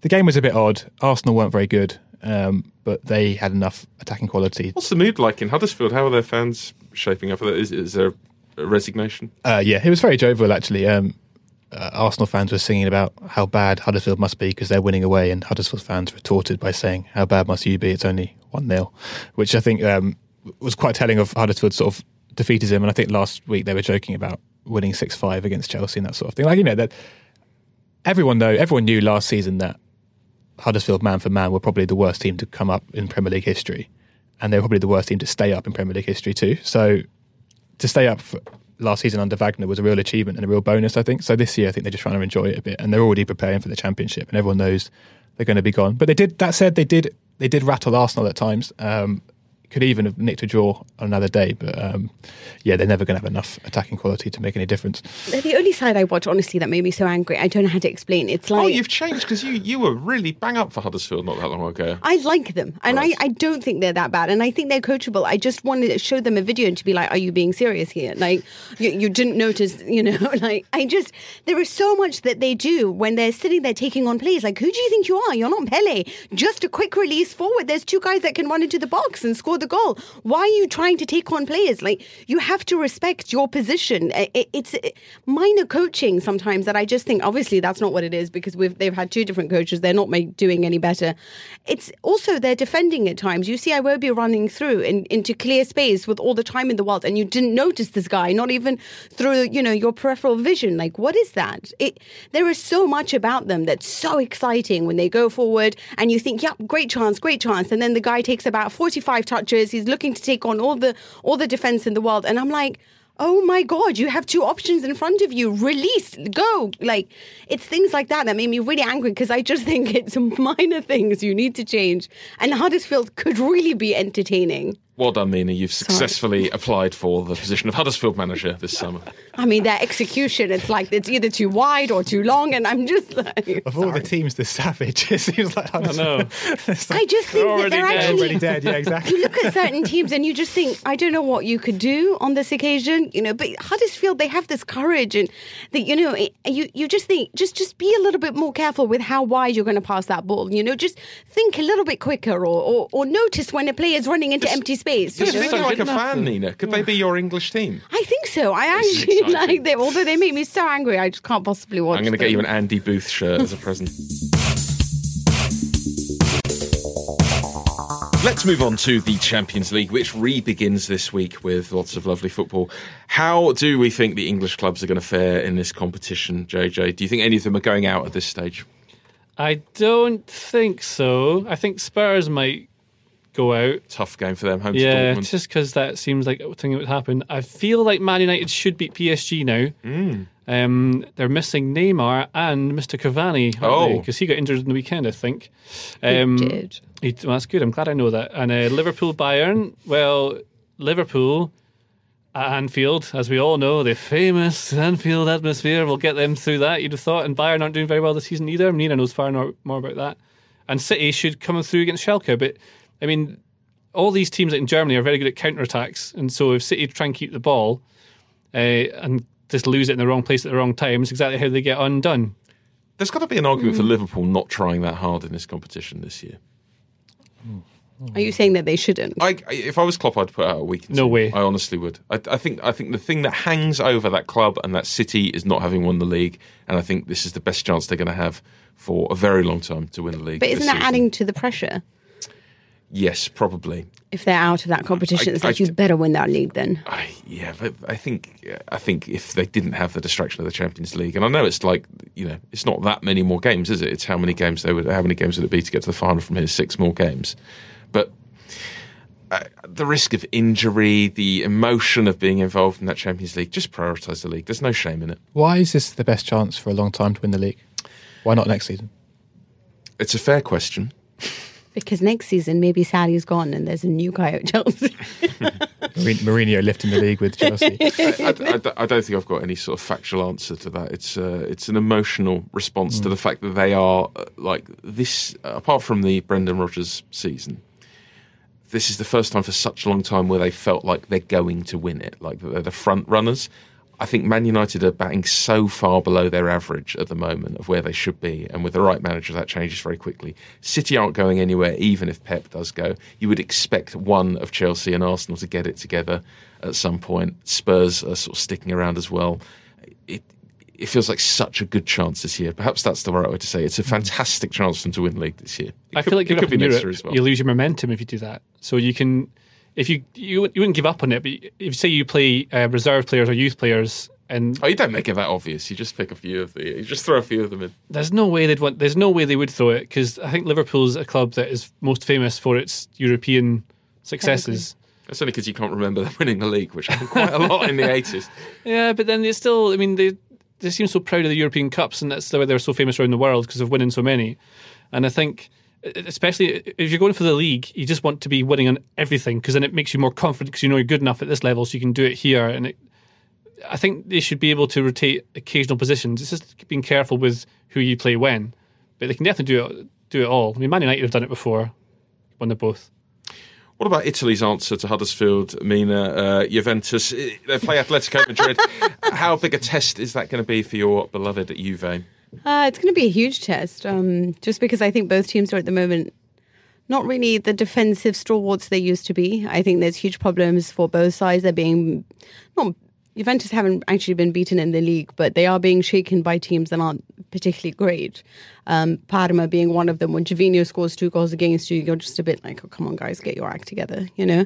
the game was a bit odd. Arsenal weren't very good, um, but they had enough attacking quality. What's the mood like in Huddersfield? How are their fans shaping up? Is, is there a resignation? Uh, yeah, it was very jovial actually. Um, uh, Arsenal fans were singing about how bad Huddersfield must be because they're winning away, and Huddersfield fans retorted by saying, "How bad must you be? It's only one 0 which I think um, was quite telling of Huddersfield's sort of defeatism. And I think last week they were joking about winning six five against Chelsea and that sort of thing. Like you know that everyone know everyone knew last season that Huddersfield man for man were probably the worst team to come up in Premier League history, and they were probably the worst team to stay up in Premier League history too. So to stay up last season under Wagner was a real achievement and a real bonus, I think. So this year, I think they're just trying to enjoy it a bit, and they're already preparing for the championship, and everyone knows they're going to be gone. But they did. That said, they did. They did rattle Arsenal at times. Um, could even have nicked a draw on another day, but um, yeah, they're never going to have enough attacking quality to make any difference. They're the only side I watch, honestly, that made me so angry. I don't know how to explain. It's like oh, you've changed because you, you were really bang up for Huddersfield not that long ago. I like them, and Right. I, I don't think they're that bad, and I think they're coachable. I just wanted to show them a video and to be like, "Are you being serious here? Like, you, you didn't notice, you know? Like, I just there is so much that they do when they're sitting there taking on plays. Like, who do you think you are? You're not Pele. Just a quick release forward. There's two guys that can run into the box and score the goal. Why are you trying to take on players? Like, you have to respect your position. I- I- It's uh, minor coaching sometimes that I just think. Obviously, that's not what it is because we've they've had two different coaches. They're not make, doing any better. It's also they're defending at times. You see Iwobi running through in, into clear space with all the time in the world, and you didn't notice this guy, not even through you know your peripheral vision. Like, what is that? It there is so much about them that's so exciting when they go forward, and you think, "Yep, great chance, great chance," and then the guy takes about forty five He's looking to take on all the all the defense in the world, and I'm like. Oh my God, you have two options in front of you. Release, go. Like, it's things like that that made me really angry because I just think it's minor things you need to change. And Huddersfield could really be entertaining. Well done, Mina. You've successfully applied for the position of Huddersfield manager this summer. I mean, their execution, it's like it's either too wide or too long. And I'm just like, Of all the sorry. teams, the savage it seems like know. Huddersfield. It's like I just think that Already they're dead. actually already dead. Yeah, exactly. you look at certain teams and you just think, I don't know what you could do on this occasion, you know. But Huddersfield, they have this courage, and that you know, it- you you just think, just just be a little bit more careful with how wide you're going to pass that ball. You know, just think a little bit quicker, or or, or notice when a player is running into empty space. You Just know? think like a fan. Mina. Could they be your English team? I think so. I actually like them, although they make me so angry. I just can't possibly watch. I'm going to get you an Andy Booth shirt as a present. Let's move on to the Champions League, which re begins this week with lots of lovely football. How do we think the English clubs are going to fare in this competition, JJ? Do you think any of them are going out at this stage? I don't think so. I think Spurs might go out. Tough game for them, home Yeah, to Dortmund. just because that seems like a thing that would happen. I feel like Man United should beat PSG now. Mm. Um, they're missing Neymar and Mr. Cavani. Oh. because he got injured in the weekend, I think. Um, did. he- well, that's good. I'm glad I know that. And uh, Liverpool Bayern. Well, Liverpool at Anfield, as we all know, the famous Anfield atmosphere will get them through that. You'd have thought, and Bayern aren't doing very well this season either. Mina knows far more, more about that. And City should come through against Schalke, but I mean, all these teams in Germany are very good at counter attacks, and so if City try and keep the ball uh, and just lose it in the wrong place at the wrong time, it's exactly how they get undone. There's got to be an argument for Liverpool not trying that hard in this competition this year. Are you saying that they shouldn't? I, I- if I was Klopp, I'd put out a week. No way. I honestly would. I, I think. I think the thing that hangs over that club and that city is not having won the league, and I think this is the best chance they're going to have for a very long time to win the league. But isn't that season. adding to the pressure? Yes, probably. If they're out of that competition, I- it's like I- you better win that league then. I, yeah, but I think I think if they didn't have the distraction of the Champions League, and I know it's like you know it's not that many more games, is it? It's how many games they would how many games would it be to get to the final from here? Six more games, but uh, the risk of injury, the emotion of being involved in that Champions League, just prioritise the league. There's no shame in it. Why is this the best chance for a long time to win the league? Why not next season? It's a fair question. Because next season, maybe Sarri's gone and there's a new guy at Chelsea. Mourin- Mourinho lifting the league with Chelsea. I, I- I don't think I've got any sort of factual answer to that. It's uh, it's an emotional response to the fact that they are uh, like this. apart from the Brendan Rodgers season, this is the first time for such a long time where they felt like they're going to win it, like they're the front runners. I think Man United are batting so far below their average at the moment of where they should be, and with the right manager, that changes very quickly. City aren't going anywhere, even if Pep does go. You would expect one of Chelsea and Arsenal to get it together at some point. Spurs are sort of sticking around as well. It it feels like such a good chance this year. Perhaps that's the right way to say it. It's a mm-hmm. fantastic chance for them to win league this year. It I could- feel like it could be next Europe, year as well. you lose your momentum if you do that. So you can, if you you, wouldn't- you wouldn't give up on it, but if you say you play uh, reserve players or youth players, and Oh, you don't make it that obvious. You just pick a few of the. You just throw a few of them in. there's no way they'd want. There's no way they would throw it because I think Liverpool's a club that is most famous for its European successes. That's only because you can't remember them winning the league, which happened quite a lot in the eighties. Yeah, but then they still. I mean, they they seem so proud of the European Cups, and that's why they're so famous around the world because of winning so many. And I think, especially if you're going for the league, you just want to be winning on everything because then it makes you more confident because you know you're good enough at this level, so you can do it here. And it, I think they should be able to rotate occasional positions. It's just being careful with who you play when, but they can definitely do it do it all. I mean, Man United have done it before, won them both. What about Italy's answer to Huddersfield, Mina, uh, Juventus? Eh, They play Atletico Madrid. How big a test is that going to be for your beloved Juve? Uh, it's going to be a huge test, um, just because I think both teams are at the moment not really the defensive stalwarts they used to be. I think there's huge problems for both sides. They're being not Juventus haven't actually been beaten in the league, but they are being shaken by teams that aren't particularly great. Um, Parma being one of them. When Gervinho scores two goals against you, you're just a bit like, oh, come on, guys, get your act together, you know?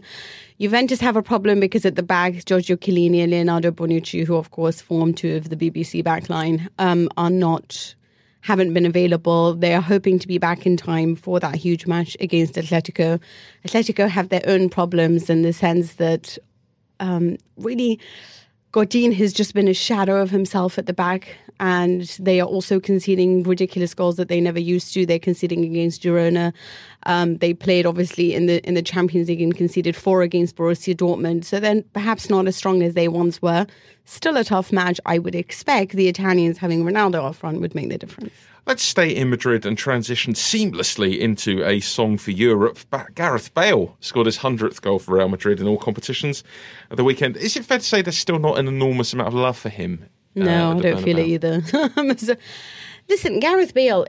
Juventus have a problem because at the back, Giorgio Chiellini and Leonardo Bonucci, who of course form two of the BBC backline, um, are not haven't been available. They are hoping to be back in time for that huge match against Atletico. Atletico have their own problems in the sense that um, really Godin has just been a shadow of himself at the back, and they are also conceding ridiculous goals that they never used to. They're conceding against Girona. Um, they played obviously in the in the Champions League and conceded four against Borussia Dortmund. So then perhaps not as strong as they once were. Still a tough match, I would expect. The Italians having Ronaldo up front would make the difference. Let's stay in Madrid and transition seamlessly into a song for Europe. Gareth Bale scored his 100th goal for Real Madrid in all competitions at the weekend. Is it fair to say there's still not an enormous amount of love for him? uh, No, at I don't feel it either. Listen, Gareth Bale.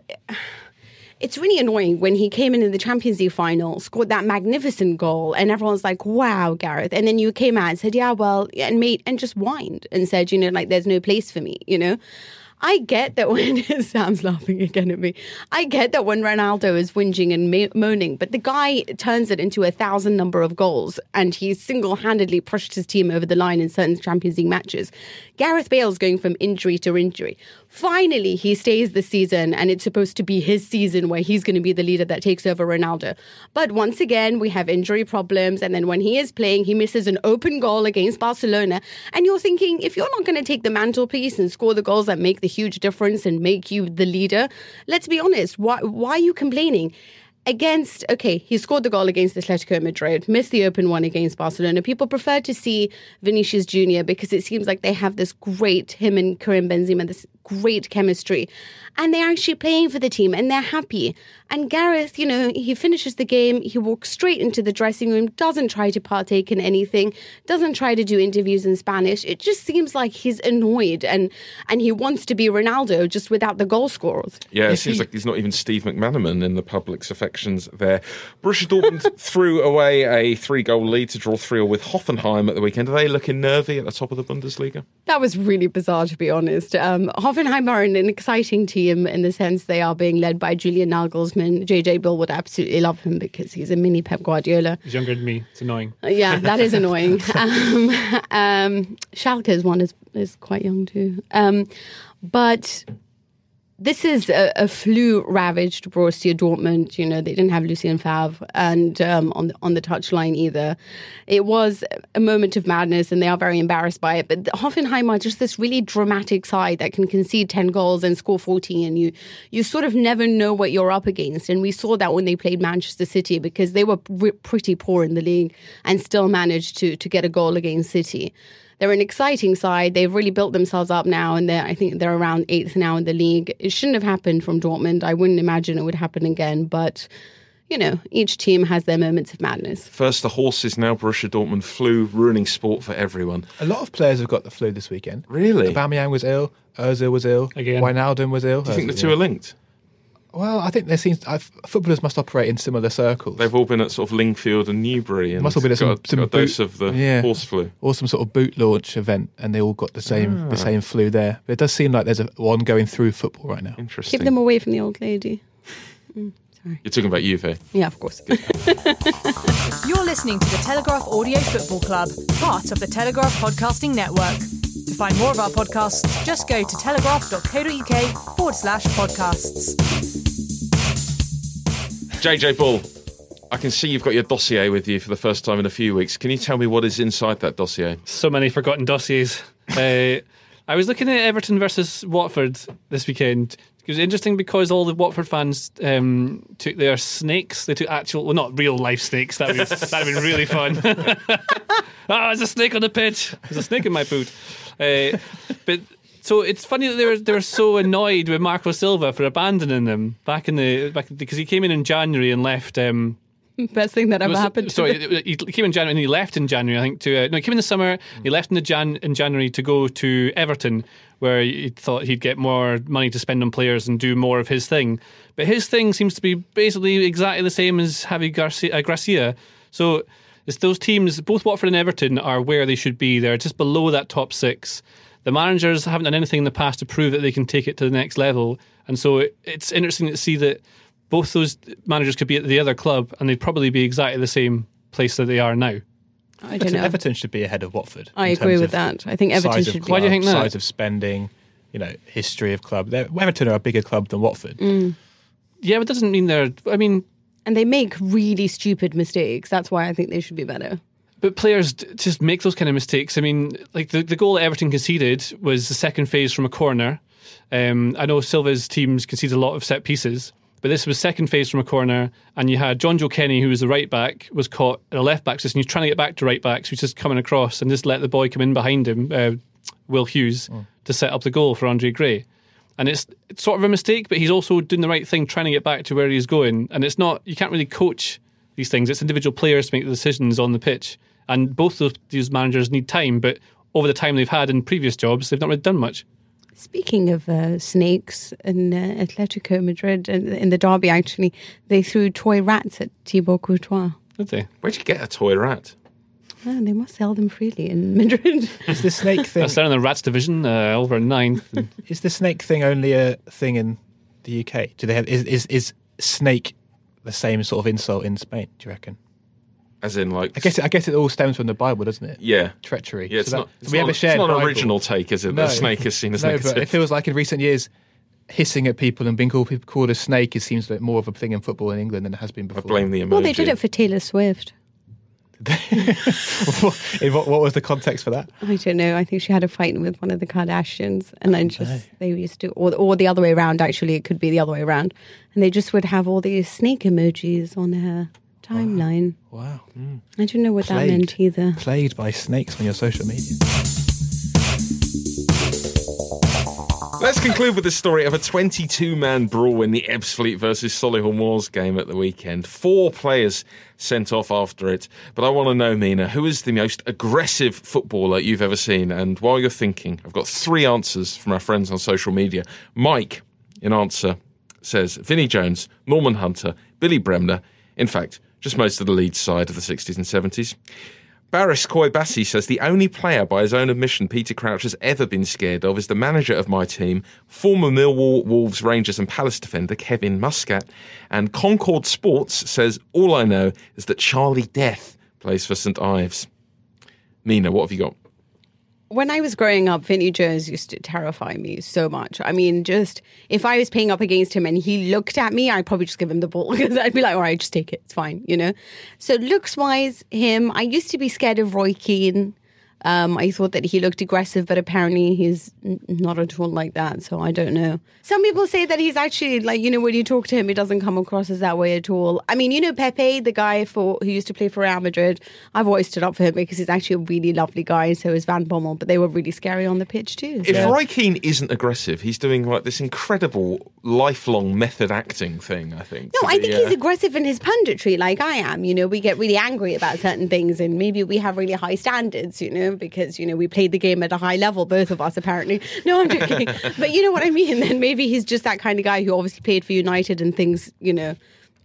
It's really annoying when he came in in the Champions League final, scored that magnificent goal, and everyone's like, "Wow, Gareth!" And then you came out and said, "Yeah, well," and made and just whined and said, "You know, like there's no place for me," you know. I get that when Sam's laughing again at me. I get that when Ronaldo is whinging and ma- moaning, but the guy turns it into a thousand number of goals, and he single-handedly pushed his team over the line in certain Champions League matches. Gareth Bale's going from injury to injury. Finally, he stays the season, and it's supposed to be his season where he's going to be the leader that takes over Ronaldo. But once again, we have injury problems, and then when he is playing, he misses an open goal against Barcelona. And you're thinking, if you're not going to take the mantelpiece and score the goals that make the huge difference and make you the leader, let's be honest, why, why are you complaining? Against okay he scored the goal against atletico madrid missed the open one against barcelona. People prefer to see vinicius junior because it seems like they have this great him and karim benzema this great chemistry and they're actually playing for the team and they're happy and gareth you know he finishes the game he walks straight into the dressing room doesn't try to partake in anything doesn't try to do interviews in spanish it just seems like he's annoyed and and he wants to be ronaldo just without the goal scorers Yeah, it seems he- like he's not even Steve McManaman in the public's affections selections there. Borussia Dortmund threw away a three-goal lead to draw three-all with Hoffenheim at the weekend. Are they looking nervy at the top of the Bundesliga? That was really bizarre, to be honest. Um, Hoffenheim are an exciting team in the sense they are being led by Julian Nagelsmann. JJ Bull would absolutely love him because he's a mini Pep Guardiola. He's younger than me. It's annoying. Uh, Yeah, that is annoying. um, um, Schalke's one is is quite young too. Um, but this is a, a flu-ravaged Borussia Dortmund. You know, they didn't have Lucien Favre and um, on the, on the touchline either. It was a moment of madness, and they are very embarrassed by it. But Hoffenheim are just this really dramatic side that can concede ten goals and score fourteen, and you you sort of never know what you're up against. And we saw that when they played Manchester City because they were pre- pretty poor in the league and still managed to to get a goal against City they're an exciting side. They've really built themselves up now, and they're, I think they're around eighth now in the league. It shouldn't have happened from Dortmund. I wouldn't imagine it would happen again, but you know, each team has their moments of madness. First the horses, now Borussia Dortmund. Flu ruining sport for everyone. A lot of players have got the flu this weekend. Really? Aubameyang was ill. Ozil was ill. Again. Wijnaldum was ill. Do you think the two yeah. are linked? Well, I think there seems I, footballers must operate in similar circles. They've all been at sort of Lingfield and Newbury and Must have been at got, some- some got a dose of the Yeah. horse flu. or some sort of boot launch event, and they all got the same Ah. the same flu there. But it does seem like there's a, one going through football right now. Interesting. Keep them away from the old lady. Sorry, You're talking about Juve. Yeah, of course. You're listening to the Telegraph Audio Football Club, part of the Telegraph Podcasting Network. To find more of our podcasts, just go to telegraph.co.uk forward slash podcasts. JJ Bull, I can see you've got your dossier with you for the first time in a few weeks. Can you tell me what is inside that dossier? So many forgotten dossiers. uh, I was looking at Everton versus Watford this weekend. It was interesting because all the Watford fans um, took their snakes. They took actual, well, not real life snakes. That would that'd been really fun. ah, there's a snake on the pitch. There's a snake in my boot. Uh, but so it's funny that they were they were so annoyed with Marco Silva for abandoning them back in the back because he came in in January and left. Um, Best thing that ever was- happened. to Sorry, them. he came in January and he left in January. I think to uh, no, he came in the summer. He left in the Jan in January to go to Everton, where he thought he'd get more money to spend on players and do more of his thing. But his thing seems to be basically exactly the same as Javi Garcia. Uh, Gracia. So it's those teams, both Watford and Everton, are where they should be. They're just below that top six. The managers haven't done anything in the past to prove that they can take it to the next level, and so it, it's interesting to see that both those managers could be at the other club, and they'd probably be exactly the same place that they are now. I don't know. Everton should be ahead of Watford. I agree with that. I think Everton size of should be. club, Why do you think that? Size of spending, you know, history of club. They're, Everton are a bigger club than Watford. Mm. Yeah, but it doesn't mean they're. I mean, And they make really stupid mistakes. That's why I think they should be better. But players d- just make those kind of mistakes. I mean, like the, the goal that Everton conceded was the second phase from a corner. Um, I know Silva's teams conceded a lot of set pieces, but this was second phase from a corner, and you had Jonjoe Kenny, who was the right back, was caught at a left back position. He's trying to get back to right back, so he's just coming across and just let the boy come in behind him, uh, Will Hughes, to set up the goal for Andre Gray. And it's, it's sort of a mistake, but he's also doing the right thing, trying to get back to where he's going. And it's not, you can't really coach these things. It's individual players to make the decisions on the pitch. And both of these managers need time, but over the time they've had in previous jobs, they've not really done much. Speaking of uh, snakes in uh, Atletico Madrid, in, in the derby, actually, they threw toy rats at Thibaut Courtois. Did they? Where'd you get a toy rat? Ah, they must sell them freely in Madrid. Is the snake thing? That's down in the Rats division, uh, over at ninth. is the snake thing only a thing in the UK? Do they have? Is is, is snake the same sort of insult in Spain? Do you reckon? As in, like, I guess I guess it all stems from the Bible, doesn't it? yeah, Treachery. yeah. It's So that- not. It's we not, have a shared it's not an Bible. original take, is it? No. The snake is seen as no, negative. but it feels like in recent years, hissing at people and being called, called a snake it seems like more of a thing in football in England than it has been I before. blame the emoji. well, they did it for Taylor Swift. What, what was the context for that? I don't know. I think she had a fight with one of the Kardashians, and then oh, just they used to, or or the other way around. Actually, it could be the other way around, and they just would have all these snake emojis on her timeline. Wow. Mm. I don't know what that meant either. Played by snakes on your social media. Let's conclude with the story of a 22 man brawl in the Ebbsfleet versus Solihull Moors game at the weekend. Four players sent off after it. But I want to know, Mina, who is the most aggressive footballer you've ever seen? And while you're thinking, I've got three answers from our friends on social media. Mike, in answer says Vinnie Jones, Norman Hunter, Billy Bremner. In fact, just most of the Leeds side of the 60s and 70s. Baris Koibasi says the only player by his own admission Peter Crouch has ever been scared of is the manager of my team, former Millwall, Wolves, Rangers and Palace defender Kevin Muscat. And Concord Sports says all I know is that Charlie Death plays for St Ives. Mina, what have you got? When I was growing up, Vinnie Jones used to terrify me so much. I mean, just if I was playing up against him and he looked at me, I'd probably just give him the ball because I'd be like, all right, just take it. It's fine, you know? So, looks wise, him, I used to be scared of Roy Keane. Um, I thought that he looked aggressive, but apparently he's n- not at all like that. So I don't know. Some people say that he's actually like you know when you talk to him, he doesn't come across as that way at all. I mean, you know Pepe, the guy for who used to play for Real Madrid. I've always stood up for him because he's actually a really lovely guy. And so is Van Bommel, but they were really scary on the pitch too. If so- Roy Keane isn't aggressive, he's doing like this incredible lifelong method acting thing, I think. No, I be, think uh, he's aggressive in his punditry, like I am. You know, we get really angry about certain things, and maybe we have really high standards. You know, because you know we played the game at a high level, both of us apparently. No, I'm joking, but you know what I mean. Then maybe he's just that kind of guy who obviously played for United and things. You know,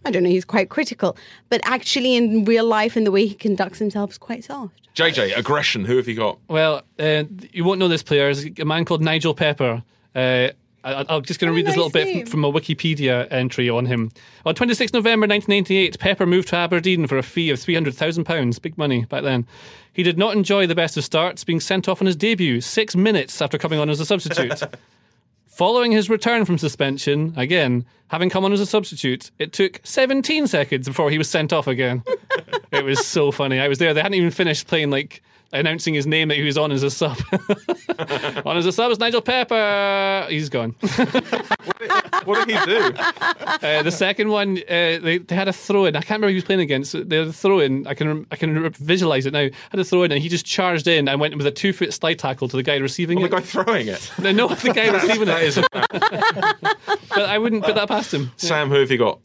I don't know. He's quite critical, but actually in real life and the way he conducts himself is quite soft. JJ, aggression, who have you got? Well, uh, you won't know this player. There's a man called Nigel Pepper. Uh, I, I'm just going to read oh, this little nice bit name. from, from a Wikipedia entry on him. On 26 November 1988, Pepper moved to Aberdeen for a fee of £300,000. Big money back then. He did not enjoy the best of starts, being sent off on his debut six minutes after coming on as a substitute. Following his return from suspension, again, having come on as a substitute, it took 17 seconds before he was sent off again. it was so funny. I was there. They hadn't even finished playing, like, announcing his name that he was on as a sub. on as a sub is Nigel Pepper. He's gone. What did he do? Uh, the second one, uh, they, they had a throw in. I can't remember who he was playing against. They had a throw in. I can I can visualize it now. Had a throw in, and he just charged in and went with a two foot slide tackle to the guy receiving the it. The guy throwing it. No, no, the guy receiving That it. is But I wouldn't put that past him. Sam, who have you got?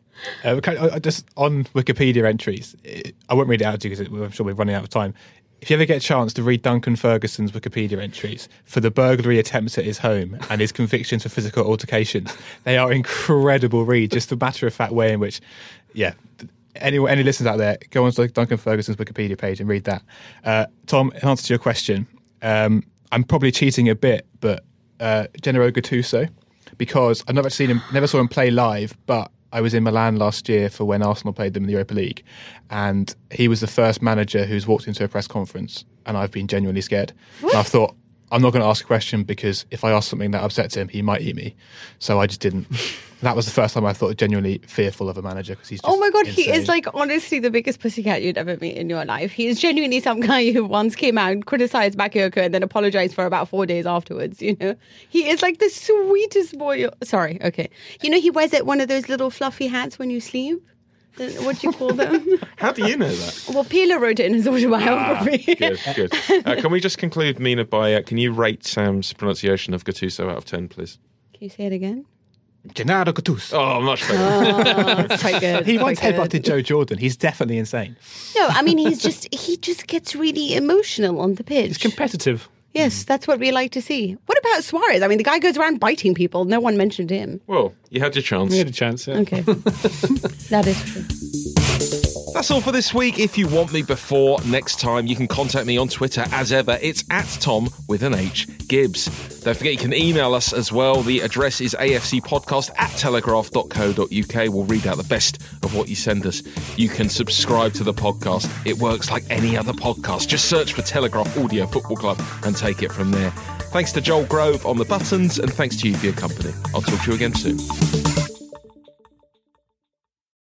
Uh, okay, uh, just on Wikipedia entries, it- I won't read it out to you because I'm sure we're running out of time. If you ever get a chance to read Duncan Ferguson's Wikipedia entries for the burglary attempts at his home and his convictions for physical altercations, they are incredible read. Just the matter of fact way in which, yeah, any any listeners out there, go on to Duncan Ferguson's Wikipedia page and read that. Uh, Tom, in answer to your question, um, I'm probably cheating a bit, but uh, Gennaro Gattuso, because I've never seen him, never saw him play live, but I was in Milan last year for when Arsenal played them in the Europa League, and he was the first manager who's walked into a press conference, and I've been genuinely scared. And I thought, I'm not going to ask a question because if I ask something that upsets him, he might eat me. So I just didn't. that was the first time I thought genuinely fearful of a manager because he's. Oh just Oh my god, he is like honestly the biggest pussycat you'd ever meet in your life. He is genuinely some guy who once came out and criticized Bakayoko and then apologized for about four days afterwards. You know, he is like the sweetest boy. Sorry, okay. You know, he wears it one of those little fluffy hats when you sleep. The- What do you call them? How do you know that? well, Pirlo wrote it in his autobiography. Good, good. Uh, can we just conclude, Mina, by uh, can you rate Sam's pronunciation of Gattuso out of 10, please? Can you say it again? Gennaro Gattuso. Oh, much better. Oh, that's quite good. He Quite once good. headbutted Joe Jordan. He's definitely insane. No, I mean he's just he just gets really emotional on the pitch. He's competitive. Yes, mm. that's what we like to see. What about Suarez? I mean, the guy goes around biting people. No one mentioned him. well, you had your chance. You had a chance. Yeah. Okay, that is true. That's all for this week. If you want me before next time, you can contact me on Twitter as ever. It's at Tom with an H Gibbs. Don't forget you can email us as well. The address is afcpodcast at telegraph.co.uk. We'll read out the best of what you send us. You can subscribe to the podcast. It works like any other podcast. Just search for Telegraph Audio Football Club and take it from there. Thanks to Joel Grove on the buttons, and thanks to you for your company. I'll talk to you again soon.